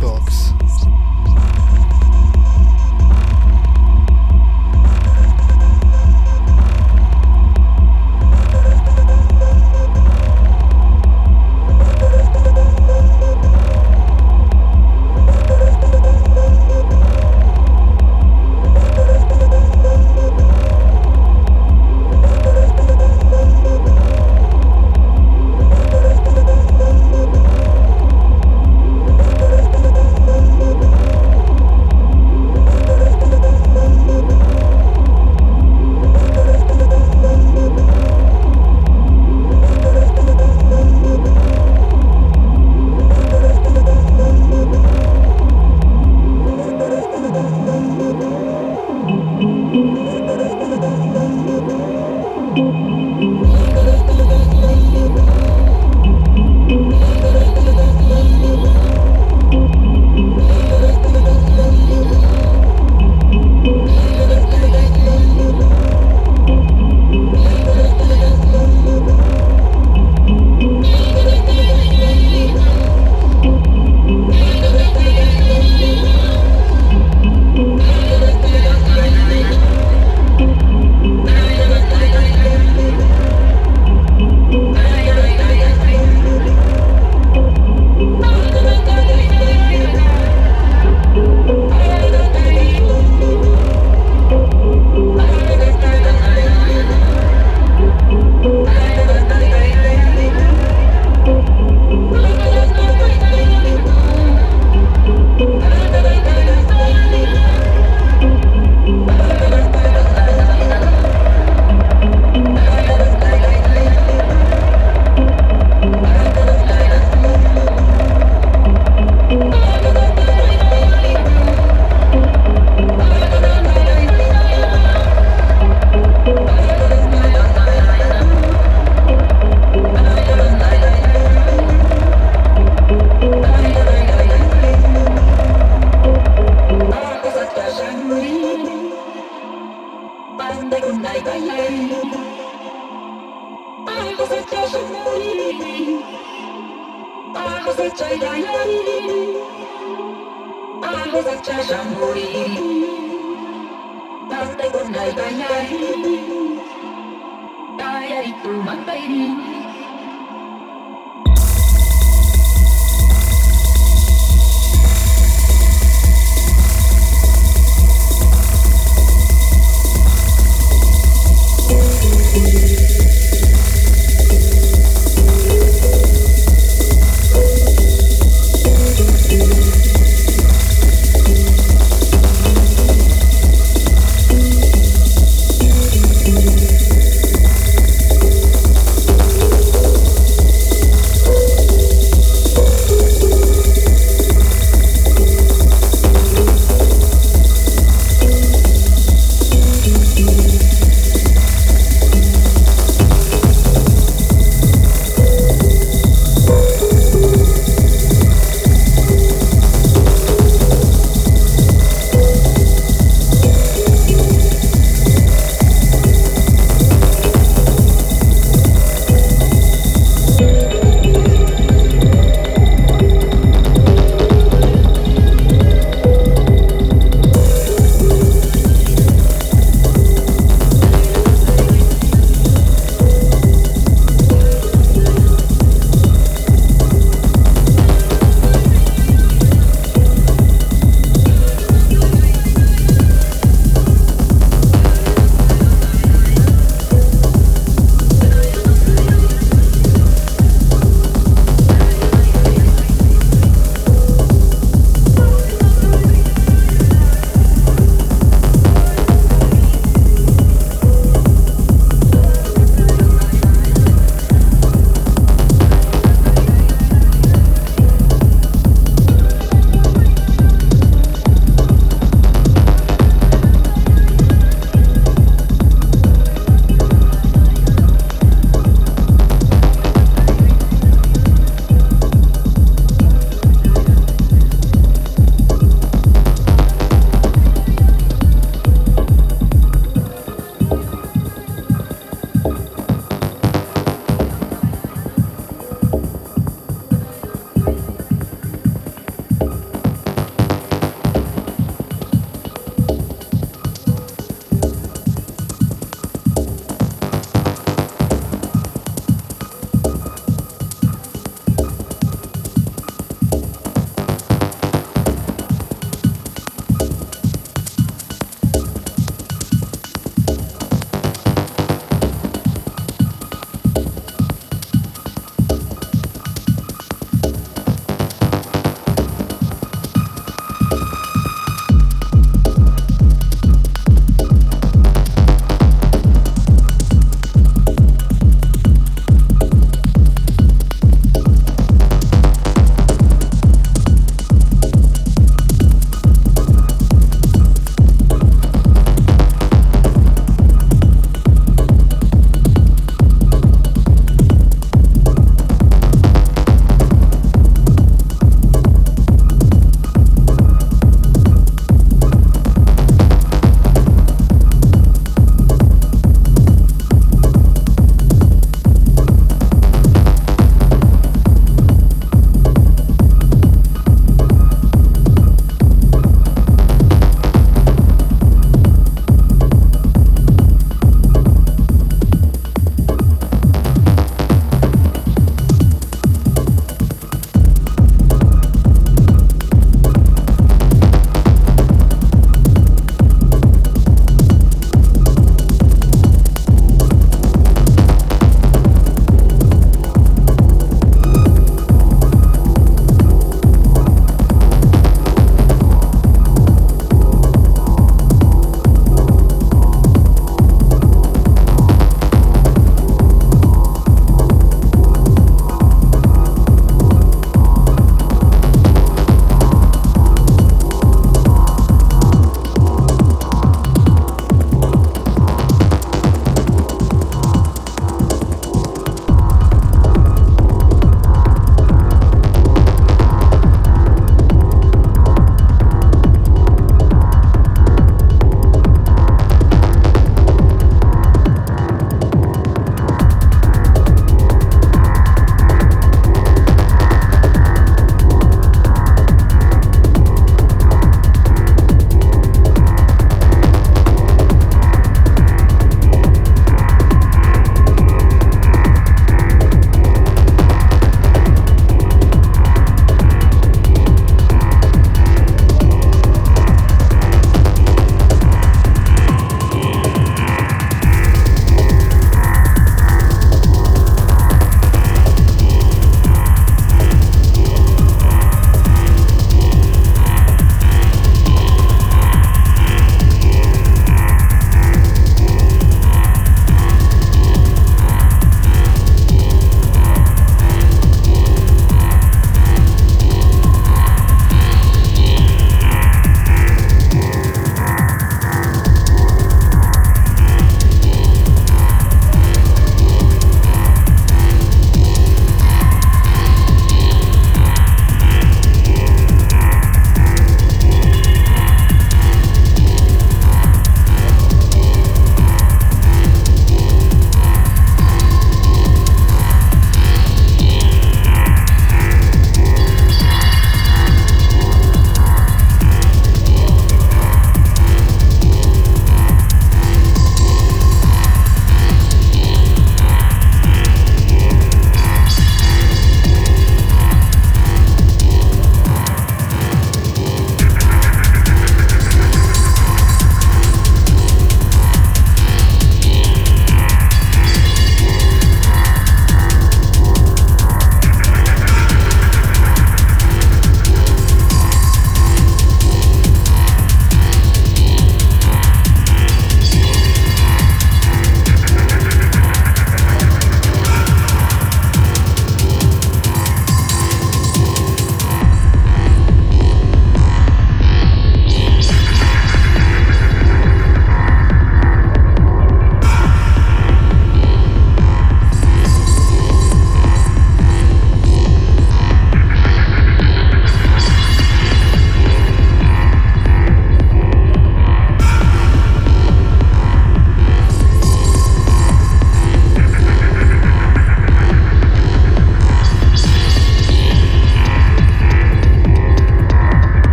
Box.